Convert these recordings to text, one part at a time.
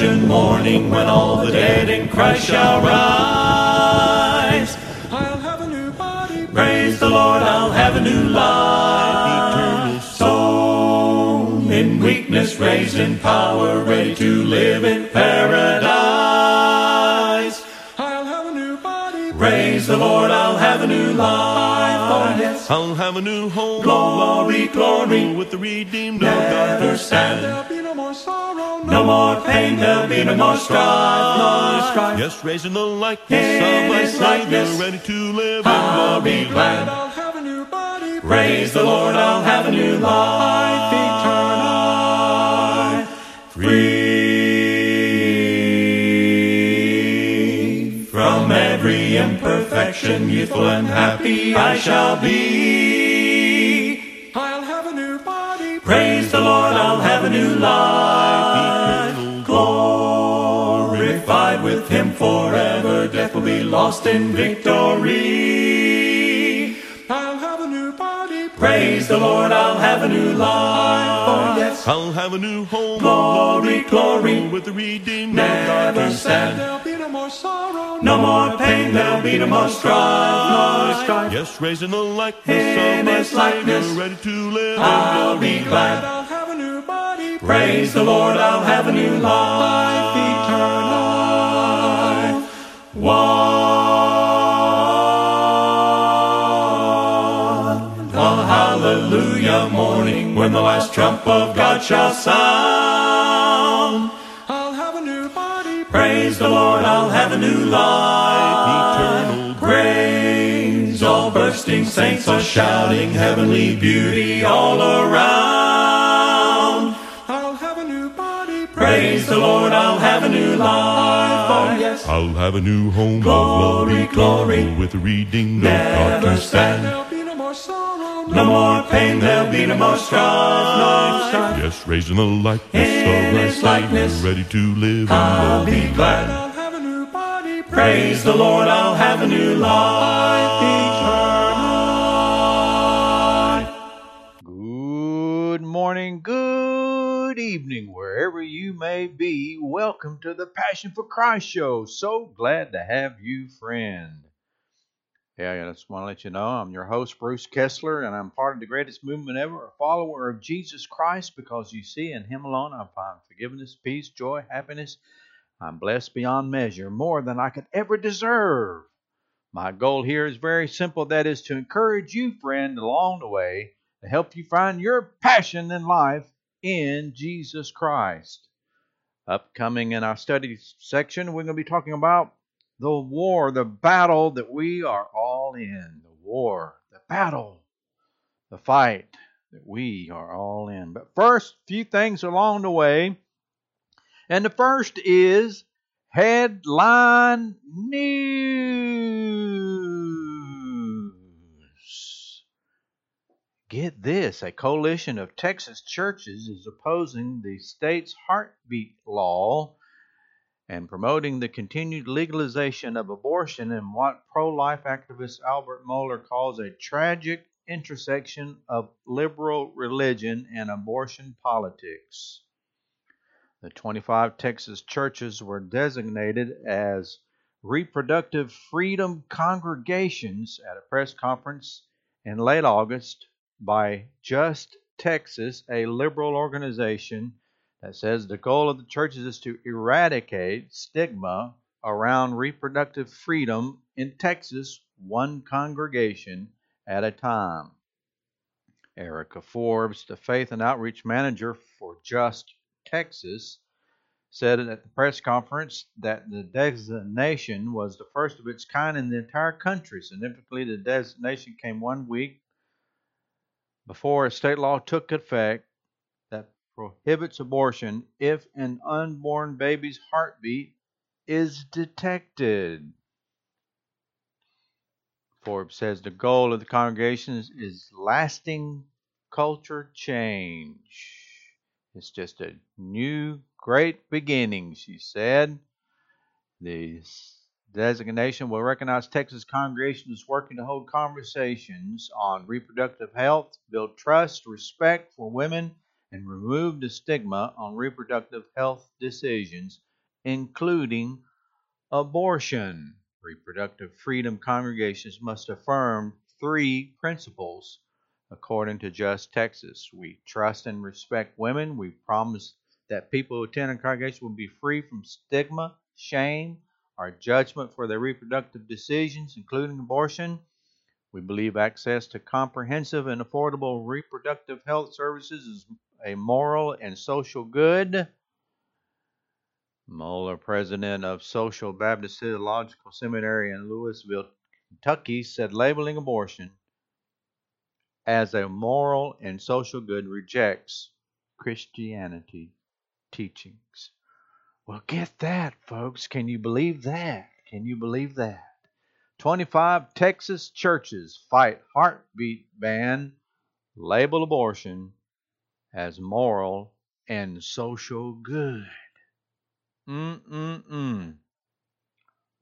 resurrection morning when all the dead in Christ shall rise. I'll have a new body. Praise the Lord, I'll have a new life. Soul in weakness, raised in power, ready to live in paradise. I'll have a new body. Praise the Lord, I'll have a new life. I'll have a new home. Glory, glory. With the redeemed Never of God. stand. There'll be no more sorrow. No more pain, there'll be no more strife, no strife. Yes, raising the likeness In of my His Savior, likeness. ready to live I'll in be glory. glad. I'll have a new body. Praise the Lord, I'll have a new life eternal. Free from every imperfection, youthful and happy I shall be. I'll have a new body. Praise the Lord, I'll have a new life. With Him forever, death will be lost in victory. I'll have a new body. Praise the Lord, I'll have a new life. Oh, yes. I'll have a new home. Glory, glory. With the redeemed Never stand. There'll be no more sorrow. No more pain, there'll be no more strife, no strife. Yes, raising the likeness In of His likeness. Savior, ready to live I'll be glad. I'll have a new body. Praise the Lord, I'll have a new life eternal. One. A hallelujah morning when the last trump of God shall sound. I'll have a new body. Praise the Lord, I'll have a new life Eternal Praise all bursting saints are shouting heavenly beauty all around. I'll have a new body. Praise the Lord, I'll have a new life. Yes. I'll have a new home. Glory, of love, glory. With the redeemed of Never God. stand. There'll be no more sorrow. No more pain, there'll be no more strife, no strife. Yes, raising the likeness In of my His likeness. Ready to live I'll in be glory. glad. I'll have a new body. Praise the Lord, I'll have a new life eternal. Good morning, good evening, wherever you may be. Welcome to the Passion for Christ show. So glad to have you, friend. Yeah, I just want to let you know I'm your host, Bruce Kessler, and I'm part of the greatest movement ever, a follower of Jesus Christ, because you see, in Him alone I find forgiveness, peace, joy, happiness. I'm blessed beyond measure, more than I could ever deserve. My goal here is very simple that is to encourage you, friend, along the way to help you find your passion in life in Jesus Christ. Upcoming in our study section, we're going to be talking about the war, the battle that we are all in. The war, the battle, the fight that we are all in. But first, a few things along the way. And the first is headline news. Get this a coalition of Texas churches is opposing the state's heartbeat law and promoting the continued legalization of abortion in what pro life activist Albert Mohler calls a tragic intersection of liberal religion and abortion politics. The 25 Texas churches were designated as reproductive freedom congregations at a press conference in late August by Just Texas, a liberal organization that says the goal of the churches is to eradicate stigma around reproductive freedom in Texas, one congregation at a time. Erica Forbes, the faith and outreach manager for Just Texas, said at the press conference that the designation was the first of its kind in the entire country. Significantly, the designation came one week before a state law took effect that prohibits abortion if an unborn baby's heartbeat is detected. Forbes says the goal of the congregation is, lasting culture change. It's just a new, great beginning, she said. The designation will recognize Texas congregations working to hold conversations on reproductive health, build trust, respect for women, and remove the stigma on reproductive health decisions including abortion. Reproductive freedom congregations must affirm three principles according to Just Texas. We trust and respect women. We promise that people who attend our congregation will be free from stigma, shame, or judgment for their reproductive decisions, including abortion. We believe access to comprehensive and affordable reproductive health services is a moral and social good. Mohler, president of Southern Baptist Theological Seminary in Louisville, Kentucky, said labeling abortion as a moral and social good rejects Christianity teachings. Well, get that, folks. Can you believe that? Can you believe that? 25 Texas churches fight heartbeat ban, label abortion as moral and social good. Mm-mm-mm.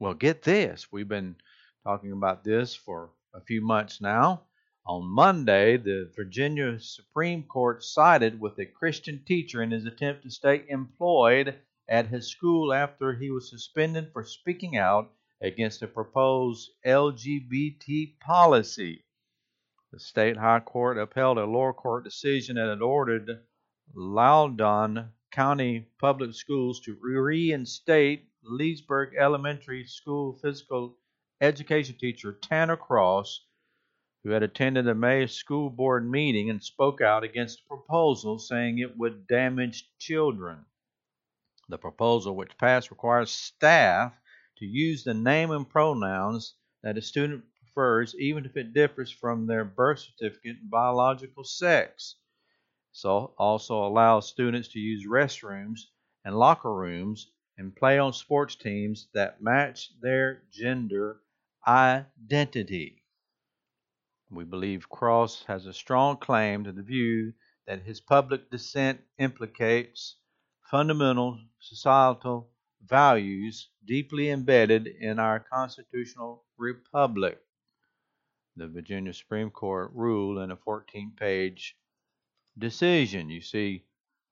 Well, get this. We've been talking about this for a few months now. On Monday, the Virginia Supreme Court sided with a Christian teacher in his attempt to stay employed at his school after he was suspended for speaking out against a proposed LGBT policy. The state high court upheld a lower court decision that had ordered Loudoun County Public Schools to reinstate Leesburg Elementary School physical education teacher Tanner Cross who had attended a May school board meeting and spoke out against the proposal, saying it would damage children. The proposal, which passed, requires staff to use the name and pronouns that a student prefers, even if it differs from their birth certificate and biological sex. So, also allows students to use restrooms and locker rooms and play on sports teams that match their gender identity. We believe Cross has a strong claim to the view that his public dissent implicates fundamental societal values deeply embedded in our constitutional republic. The Virginia Supreme Court ruled in a 14 page decision. You see,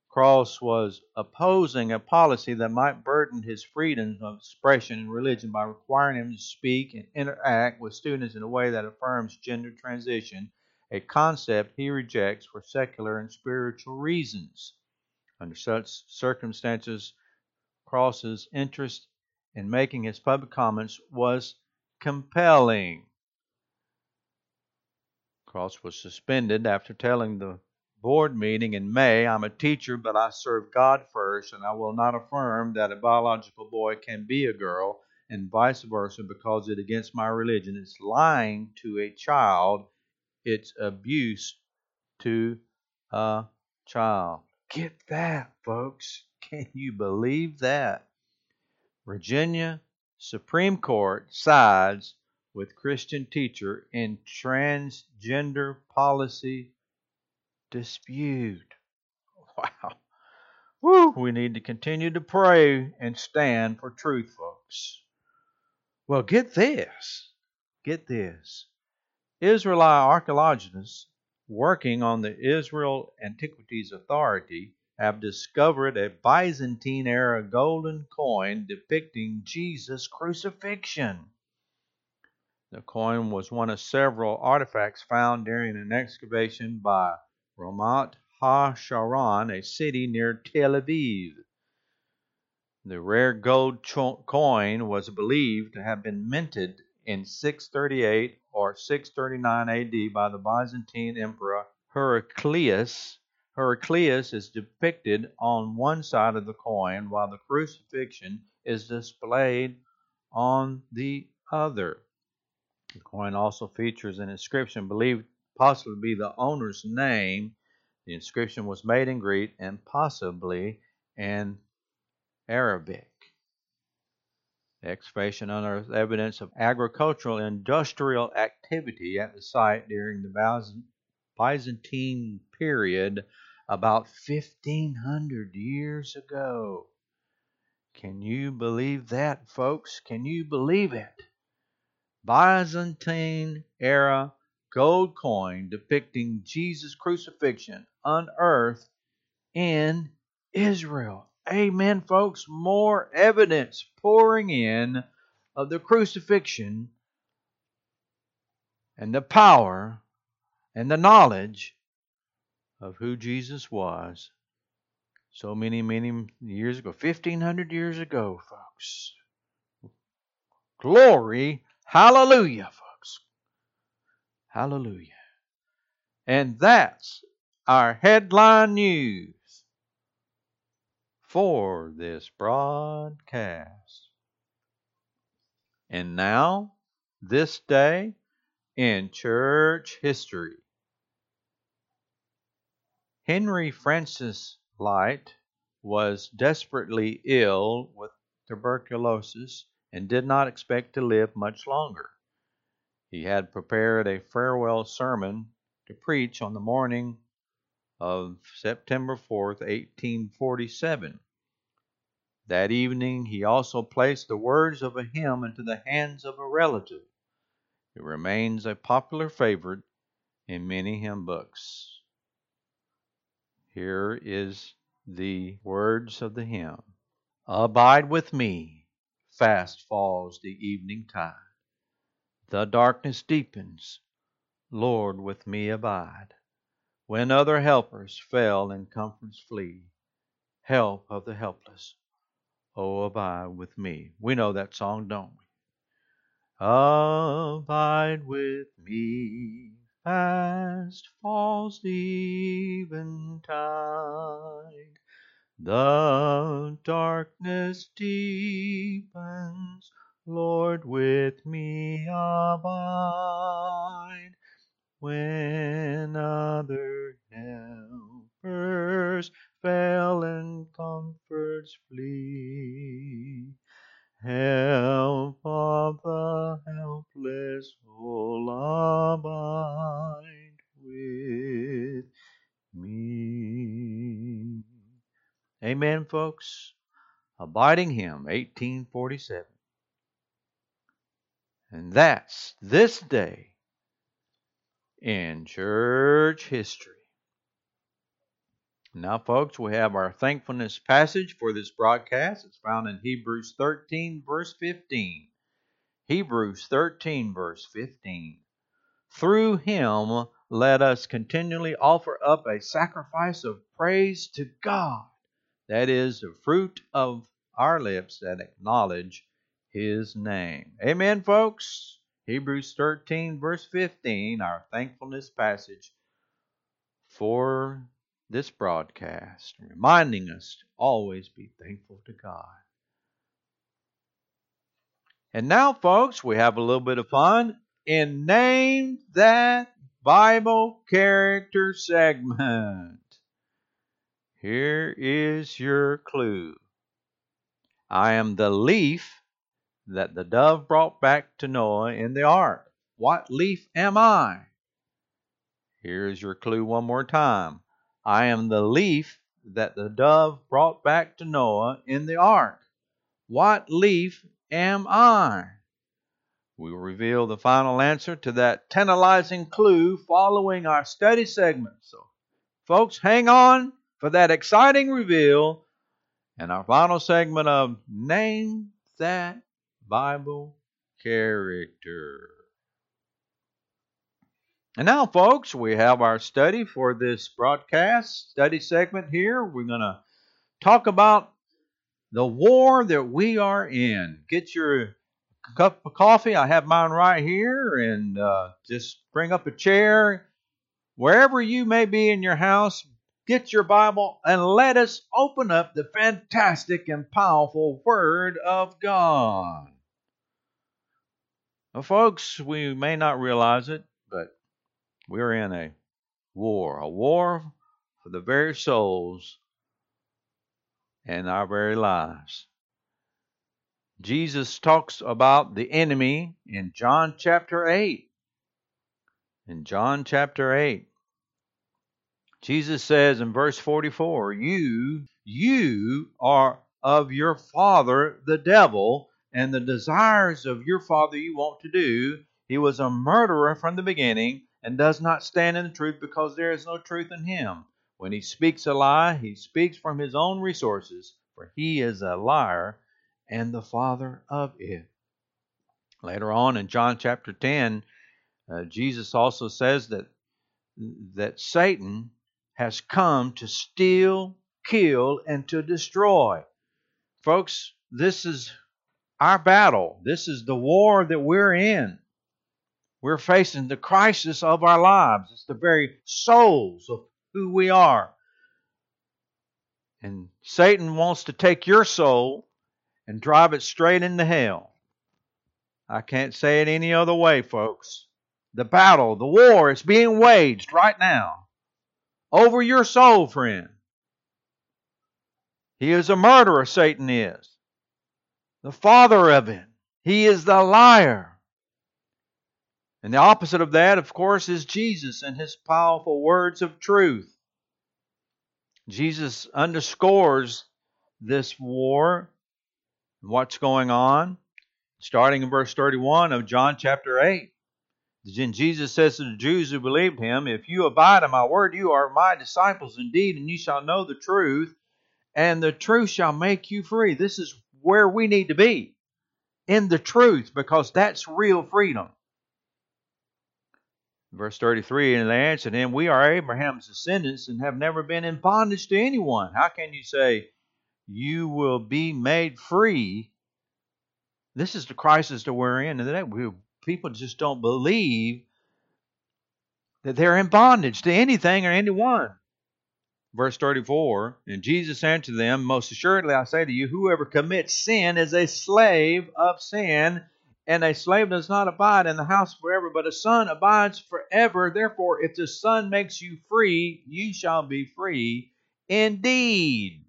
Cross was opposing a policy that might burden his freedom of expression and religion by requiring him to speak and interact with students in a way that affirms gender transition, a concept he rejects for secular and spiritual reasons. Under such circumstances, Cross's interest in making his public comments was compelling. Cross was suspended after telling the board meeting in May, I'm a teacher, but I serve God first, and I will not affirm that a biological boy can be a girl, and vice versa, because it's against my religion. It's lying to a child, it's abuse to a child. Get that, folks. Can you believe that? Virginia Supreme Court sides with Christian teacher in transgender policy dispute. Wow. Woo, we need to continue to pray and stand for truth, folks. Well, get this. Get this. Israelite archaeologists working on the Israel Antiquities Authority have discovered a Byzantine era golden coin depicting Jesus' crucifixion. The coin was one of several artifacts found during an excavation by Ramat HaSharon, a city near Tel Aviv. The rare gold coin was believed to have been minted in 638 or 639 AD by the Byzantine Emperor Heraclius. Heraclius is depicted on one side of the coin while the crucifixion is displayed on the other. The coin also features an inscription believed possibly to be the owner's name. The inscription was made in Greek and possibly in Arabic. Excavation unearthed evidence of agricultural industrial activity at the site during the Byzantine period about 1500 years ago. Can you believe that, folks? Can you believe it? Byzantine era gold coin depicting Jesus' crucifixion unearthed in Israel. Amen, folks, more evidence pouring in of the crucifixion and the power and the knowledge of who Jesus was so many, many years ago. 1500 years ago, folks. Glory, hallelujah, folks. Hallelujah. And that's our headline news for this broadcast. And now, this day in church history. Henry Francis Lyte was desperately ill with tuberculosis and did not expect to live much longer. He had prepared a farewell sermon to preach on the morning of September 4, 1847. That evening, he also placed the words of a hymn into the hands of a relative. It remains a popular favorite in many hymn books. Here is the words of the hymn Abide with me, fast falls the evening tide. The darkness deepens, Lord, with me abide. When other helpers fail and comforts flee, help of the helpless, oh, abide with me. We know that song, don't we? Abide with me, fast falls the eventide. The darkness deepens, Lord, with me abide. When other helpers fail and comforts flee, help of the helpless, all abide with me. Amen, folks. Abiding Hymn, 1847. And that's this day in church history. Now, folks, we have our thankfulness passage for this broadcast. It's found in Hebrews 13, verse 15. Hebrews 13, verse 15. Through him, let us continually offer up a sacrifice of praise to God. That is the fruit of our lips that acknowledge his name. Amen, folks. Hebrews 13, verse 15, our thankfulness passage for this broadcast, reminding us to always be thankful to God. And now, folks, we have a little bit of fun in Name That Bible Character segment. Here is your clue I am the leaf that the dove brought back to Noah in the ark. What leaf am I? Here is your clue one more time. I am the leaf that the dove brought back to Noah in the ark. What leaf am I? We will reveal the final answer to that tantalizing clue following our study segment. So, folks, hang on for that exciting reveal and our final segment of Name That Bible Character. And now, folks, we have our study for this broadcast study segment here. We're going to talk about the war that we are in. Get your cup of coffee. I have mine right here, and uh, just bring up a chair. Wherever you may be in your house, get your Bible and let us open up the fantastic and powerful Word of God. Well, folks, we may not realize it, but we're in a war, a war for the very souls and our very lives. Jesus talks about the enemy in John chapter 8. In John chapter 8, Jesus says in verse 44, You, you are of your father the devil, and the desires of your father you want to do. He was a murderer from the beginning and does not stand in the truth because there is no truth in him. When he speaks a lie, he speaks from his own resources, for he is a liar and the father of it. Later on in John chapter 10, uh, Jesus also says that that Satan has come to steal, kill, and to destroy. Folks, this is our battle. This is the war that we're in. We're facing the crisis of our lives. It's the very souls of who we are. And Satan wants to take your soul and drive it straight into hell. I can't say it any other way, folks. The battle, the war is being waged right now over your soul, friend. He is a murderer, Satan is. The father of it. He is the liar. And the opposite of that, of course, is Jesus and his powerful words of truth. Jesus underscores this war, what's going on, starting in verse 31 of John chapter 8. Then Jesus says to the Jews who believed him, If you abide in my word, you are my disciples indeed, and you shall know the truth, and the truth shall make you free. This is where we need to be in the truth because that's real freedom. Verse 33 And they answered him, We are Abraham's descendants and have never been in bondage to anyone. How can you say, You will be made free? This is the crisis that we're in. And people just don't believe that they're in bondage to anything or anyone. Verse 34 And Jesus answered them, Most assuredly I say to you, whoever commits sin is a slave of sin. And a slave does not abide in the house forever, but a son abides forever. Therefore, if the son makes you free, you shall be free indeed.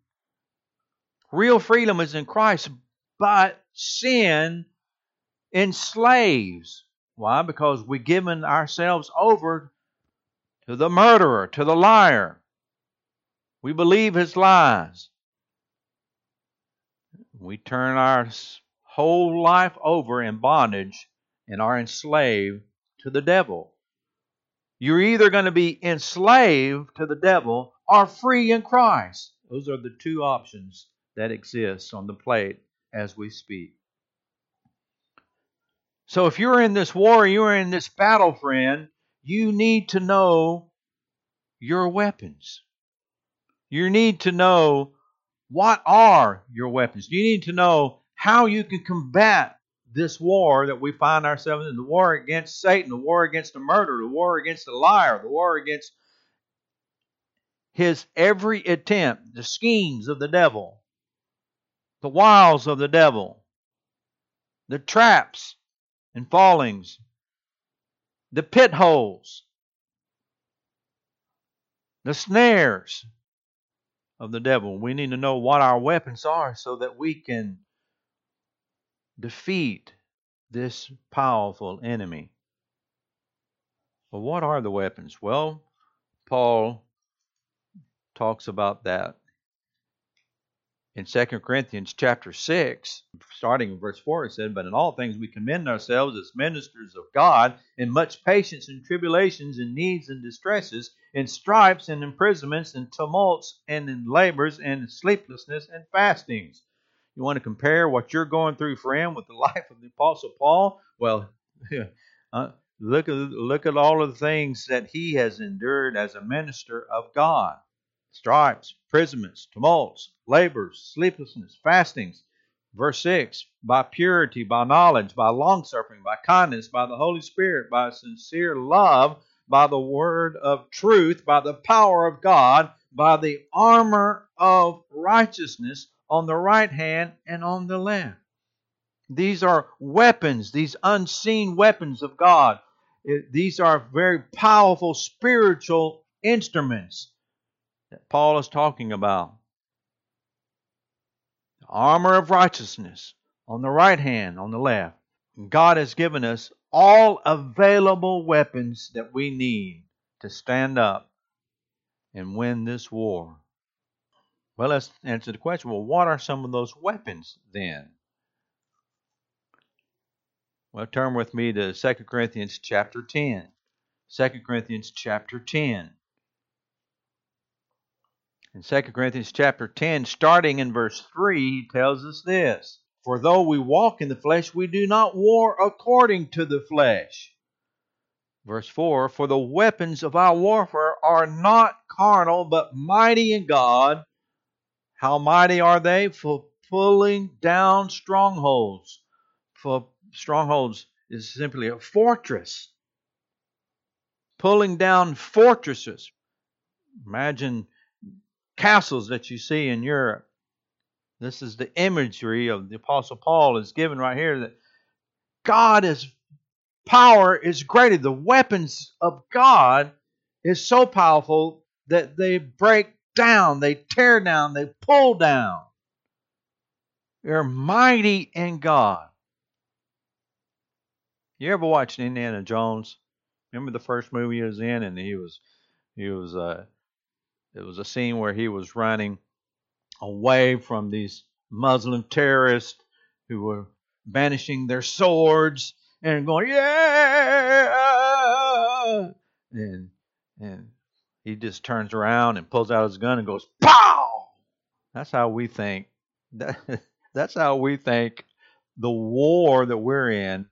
Real freedom is in Christ, but sin enslaves. Why? Because we've given ourselves over to the murderer, to the liar. We believe his lies. We turn our whole life over in bondage and are enslaved to the devil. You're either going to be enslaved to the devil or free in Christ. Those are the two options that exist on the plate as we speak. So if you're in this war, you're in this battle, friend, you need to know your weapons. You need to know what are your weapons. You need to know how you can combat this war that we find ourselves in the war against Satan, the war against the murderer, the war against the liar, the war against his every attempt, the schemes of the devil, the wiles of the devil, the traps and fallings, the pit holes, the snares of the devil. We need to know what our weapons are so that we can defeat this powerful enemy. Well, what are the weapons? Well, Paul talks about that in 2 Corinthians chapter 6, starting in verse 4, it said, But in all things we commend ourselves as ministers of God in much patience and tribulations and needs and distresses, in stripes and imprisonments and tumults and in labors and sleeplessness and fastings you want to compare what you're going through, friend, with the life of the Apostle Paul? Well, uh, look at look at all of the things that he has endured as a minister of God: stripes, imprisonments, tumults, labors, sleeplessness, fastings. Verse 6 By purity, by knowledge, by longsuffering, by kindness, by the Holy Spirit, by sincere love, by the word of truth, by the power of God, by the armor of righteousness on the right hand and on the left. These are weapons, these unseen weapons of God. These are very powerful spiritual instruments that Paul is talking about. The armor of righteousness on the right hand, on the left. God has given us all available weapons that we need to stand up and win this war. Well, let's answer the question. Well, what are some of those weapons then? Well, turn with me to 2 Corinthians chapter 10. 2 Corinthians chapter 10. In 2 Corinthians chapter 10, starting in verse 3, he tells us this For though we walk in the flesh, we do not war according to the flesh. Verse 4 For the weapons of our warfare are not carnal, but mighty in God. How mighty are they? For pulling down strongholds. For strongholds is simply a fortress. Pulling down fortresses. Imagine castles that you see in Europe. This is the imagery of the Apostle Paul is given right here that God is power is greater. The weapons of God is so powerful that they break down, they tear down, they pull down. They're mighty in God. You ever watched Indiana Jones? Remember the first movie he was in, and he was he was uh, it was a scene where he was running away from these Muslim terrorists who were banishing their swords and going, yeah, and and he just turns around and pulls out his gun and goes, pow. That's how we think. That's how we think the war that we're in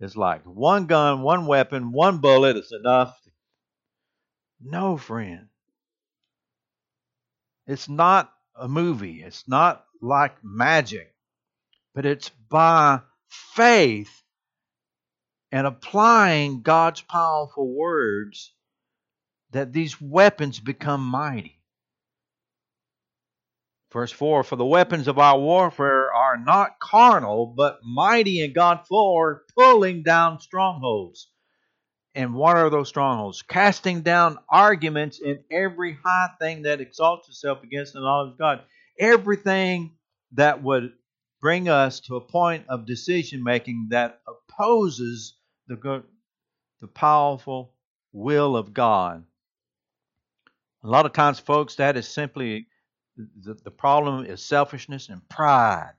is like. One gun, one weapon, one bullet is enough. No, friend. It's not a movie. It's not like magic, but it's by faith and applying God's powerful words that these weapons become mighty. Verse 4 For the weapons of our warfare are not carnal, but mighty in God for pulling down strongholds. And what are those strongholds? Casting down arguments in every high thing that exalts itself against the knowledge of God. Everything that would bring us to a point of decision making that opposes the the powerful will of God. A lot of times, folks, that is simply the, the problem is selfishness and pride.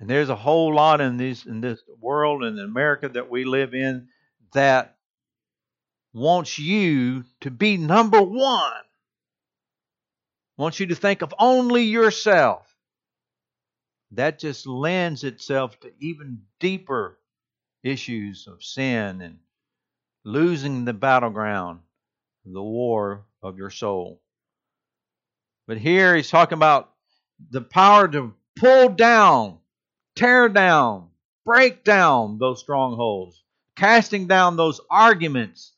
And there's a whole lot in this in this world and in America that we live in that wants you to be number one. Wants you to think of only yourself. That just lends itself to even deeper issues of sin and losing the battleground, the war of your soul. But here he's talking about the power to pull down, tear down, break down those strongholds, casting down those arguments,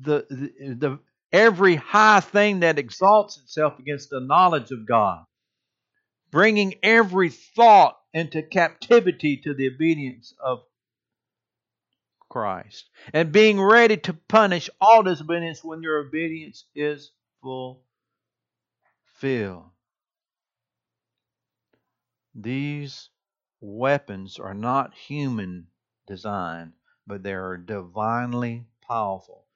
the, the, the every high thing that exalts itself against the knowledge of God, bringing every thought into captivity to the obedience of Christ, and being ready to punish all disobedience when your obedience is fulfilled. These weapons are not human designed, but they are divinely powerful.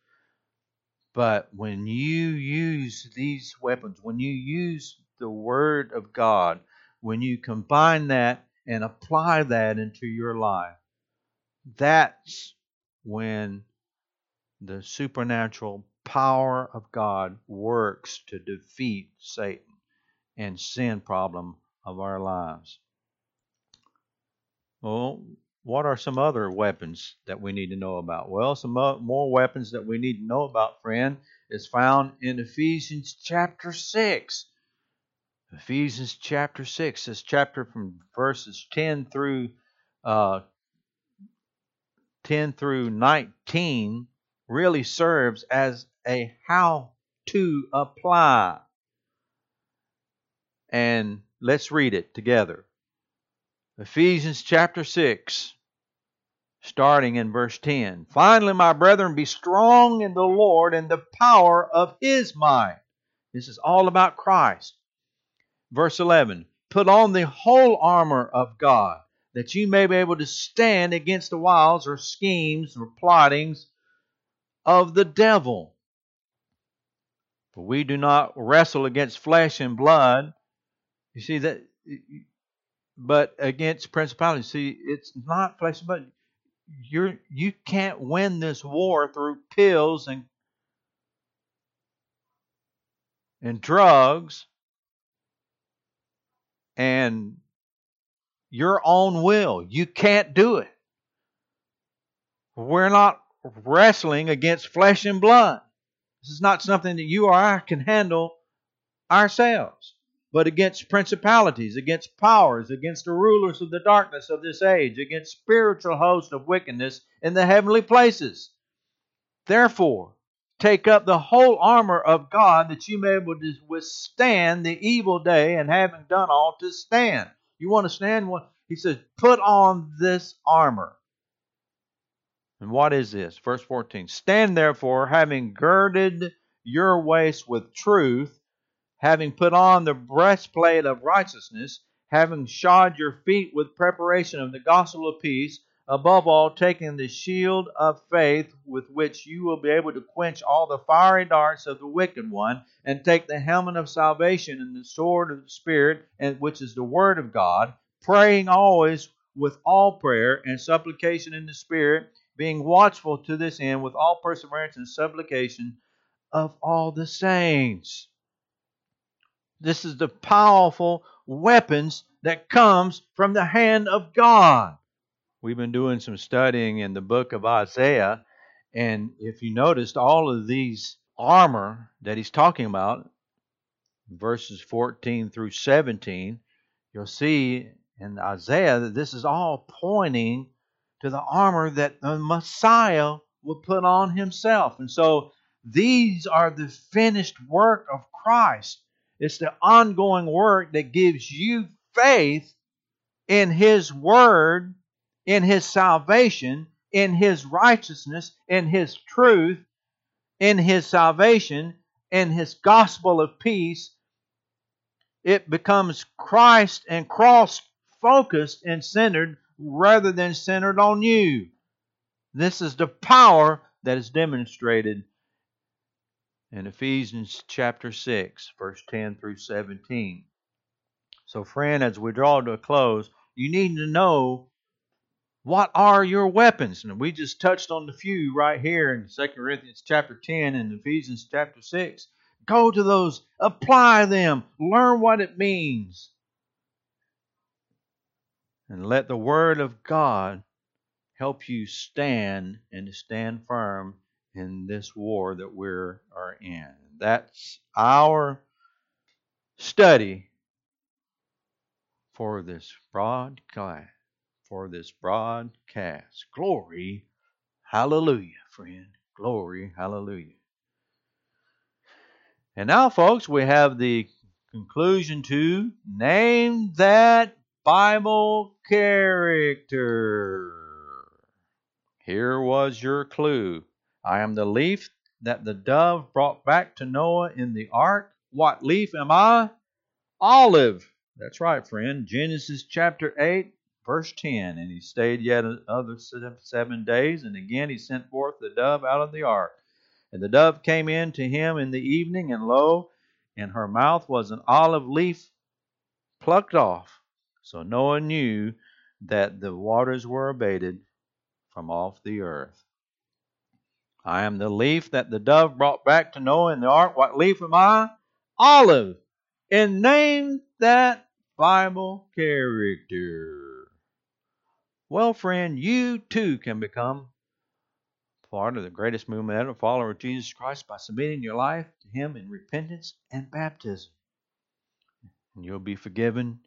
But when you use these weapons, when you use the Word of God, when you combine that and apply that into your life, that's when the supernatural power of God works to defeat Satan and sin problem of our lives. Well, what are some other weapons that we need to know about? Well, some more weapons that we need to know about, friend, is found in Ephesians chapter 6. Ephesians chapter 6, this chapter from verses 10 through uh, 10 through 19 really serves as a how to apply. And let's read it together. Ephesians chapter 6, starting in verse 10. Finally, my brethren, be strong in the Lord and the power of his might. This is all about Christ. Verse 11. Put on the whole armor of God that you may be able to stand against the wiles or schemes or plottings of the devil. For we do not wrestle against flesh and blood. You see that, but against principalities. See, it's not flesh and blood. You're you can't win this war through pills and and drugs and your own will. You can't do it. We're not wrestling against flesh and blood. This is not something that you or I can handle ourselves, but against principalities, against powers, against the rulers of the darkness of this age, against spiritual hosts of wickedness in the heavenly places. Therefore, take up the whole armor of God that you may be able to withstand the evil day and having done all to stand. You want to stand? He says, put on this armor. And what is this? Verse 14 Stand therefore, having girded your waist with truth, having put on the breastplate of righteousness, having shod your feet with preparation of the gospel of peace, above all, taking the shield of faith with which you will be able to quench all the fiery darts of the wicked one, and take the helmet of salvation and the sword of the Spirit, and which is the word of God, praying always with all prayer and supplication in the Spirit being watchful to this end with all perseverance and supplication of all the saints. This is the powerful weapons that comes from the hand of God. We've been doing some studying in the book of Isaiah, and if you noticed, all of these armor that he's talking about, verses 14 through 17, you'll see in Isaiah that this is all pointing to the armor that the Messiah will put on himself. And so these are the finished work of Christ. It's the ongoing work that gives you faith in his word, in his salvation, in his righteousness, in his truth, in his salvation, in his gospel of peace. It becomes Christ and cross focused and centered rather than centered on you. This is the power that is demonstrated in Ephesians chapter 6, verse 10 through 17. So, friend, as we draw to a close, you need to know what are your weapons. And we just touched on the few right here in 2 Corinthians chapter 10 and Ephesians chapter 6. Go to those, apply them, learn what it means. And let the Word of God help you stand and stand firm in this war that we are in. That's our study for this broadcast. For this broadcast. Glory, hallelujah, friend. Glory, hallelujah. And now, folks, we have the conclusion to name that Bible character. Here was your clue. I am the leaf that the dove brought back to Noah in the ark. What leaf am I? Olive. That's right, friend. Genesis chapter 8, verse 10. And he stayed yet another seven days, and again he sent forth the dove out of the ark. And the dove came in to him in the evening, and lo, in her mouth was an olive leaf plucked off. So Noah knew that the waters were abated from off the earth. I am the leaf that the dove brought back to Noah in the ark. What leaf am I? Olive. And name that Bible character. Well, friend, you too can become part of the greatest movement ever, follower of Jesus Christ, by submitting your life to Him in repentance and baptism. And you'll be forgiven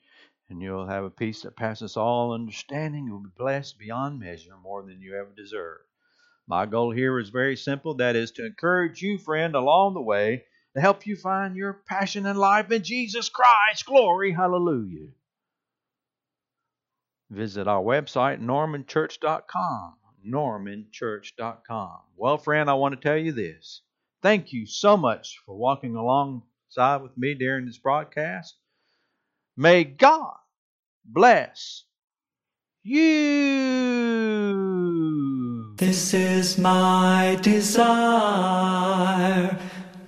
and you'll have a peace that passes all understanding. You'll be blessed beyond measure, more than you ever deserve. My goal here is very simple that is to encourage you, friend, along the way to help you find your passion in life in Jesus Christ. Glory, hallelujah. Visit our website, normanchurch.com. Normanchurch.com. Well, friend, I want to tell you this. Thank you so much for walking alongside with me during this broadcast. May God bless you. This is my desire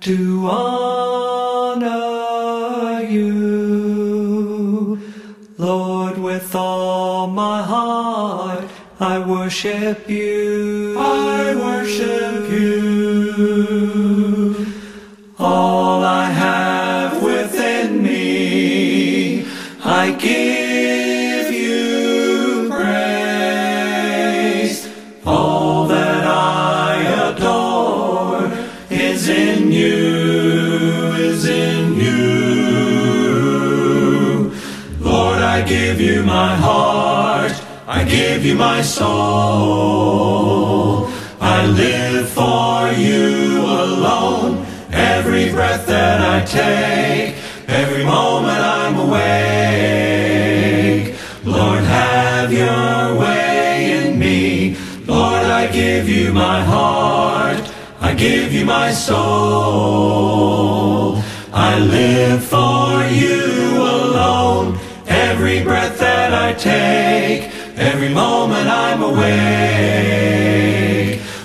to honor you. All my heart, I worship you. I worship you. All I have within me. I give I give you my heart. I give you my soul. I live for you alone. Every breath that I take, every moment I'm awake. Lord, have your way in me. Lord, I give you my heart. I give you my soul. I live for you. Every breath that I take, every moment I'm awake.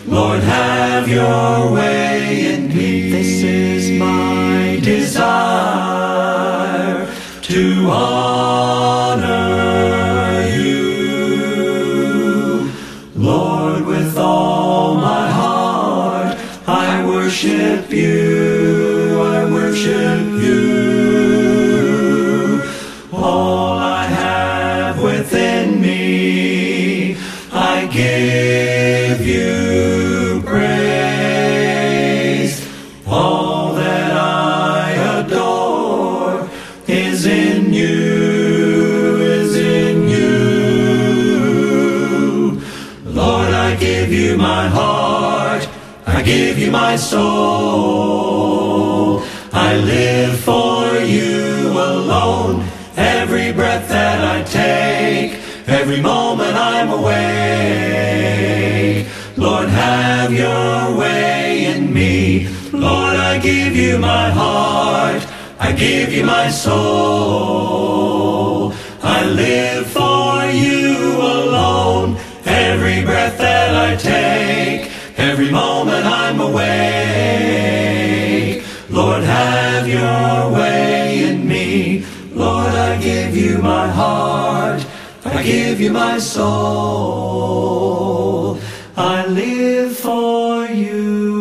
Lord, have your way in me. This is my desire to honor you. Lord, with all my heart, I worship you. I worship give you praise. All that I adore is in you, is in you. Lord, I give you my heart. I give you my soul. Have your way in me. Lord, I give you my heart. I give you my soul. I live for you alone. Every breath that I take, every moment I'm awake. Lord, have your way in me. Lord, I give you my heart. I give you my soul. Live for you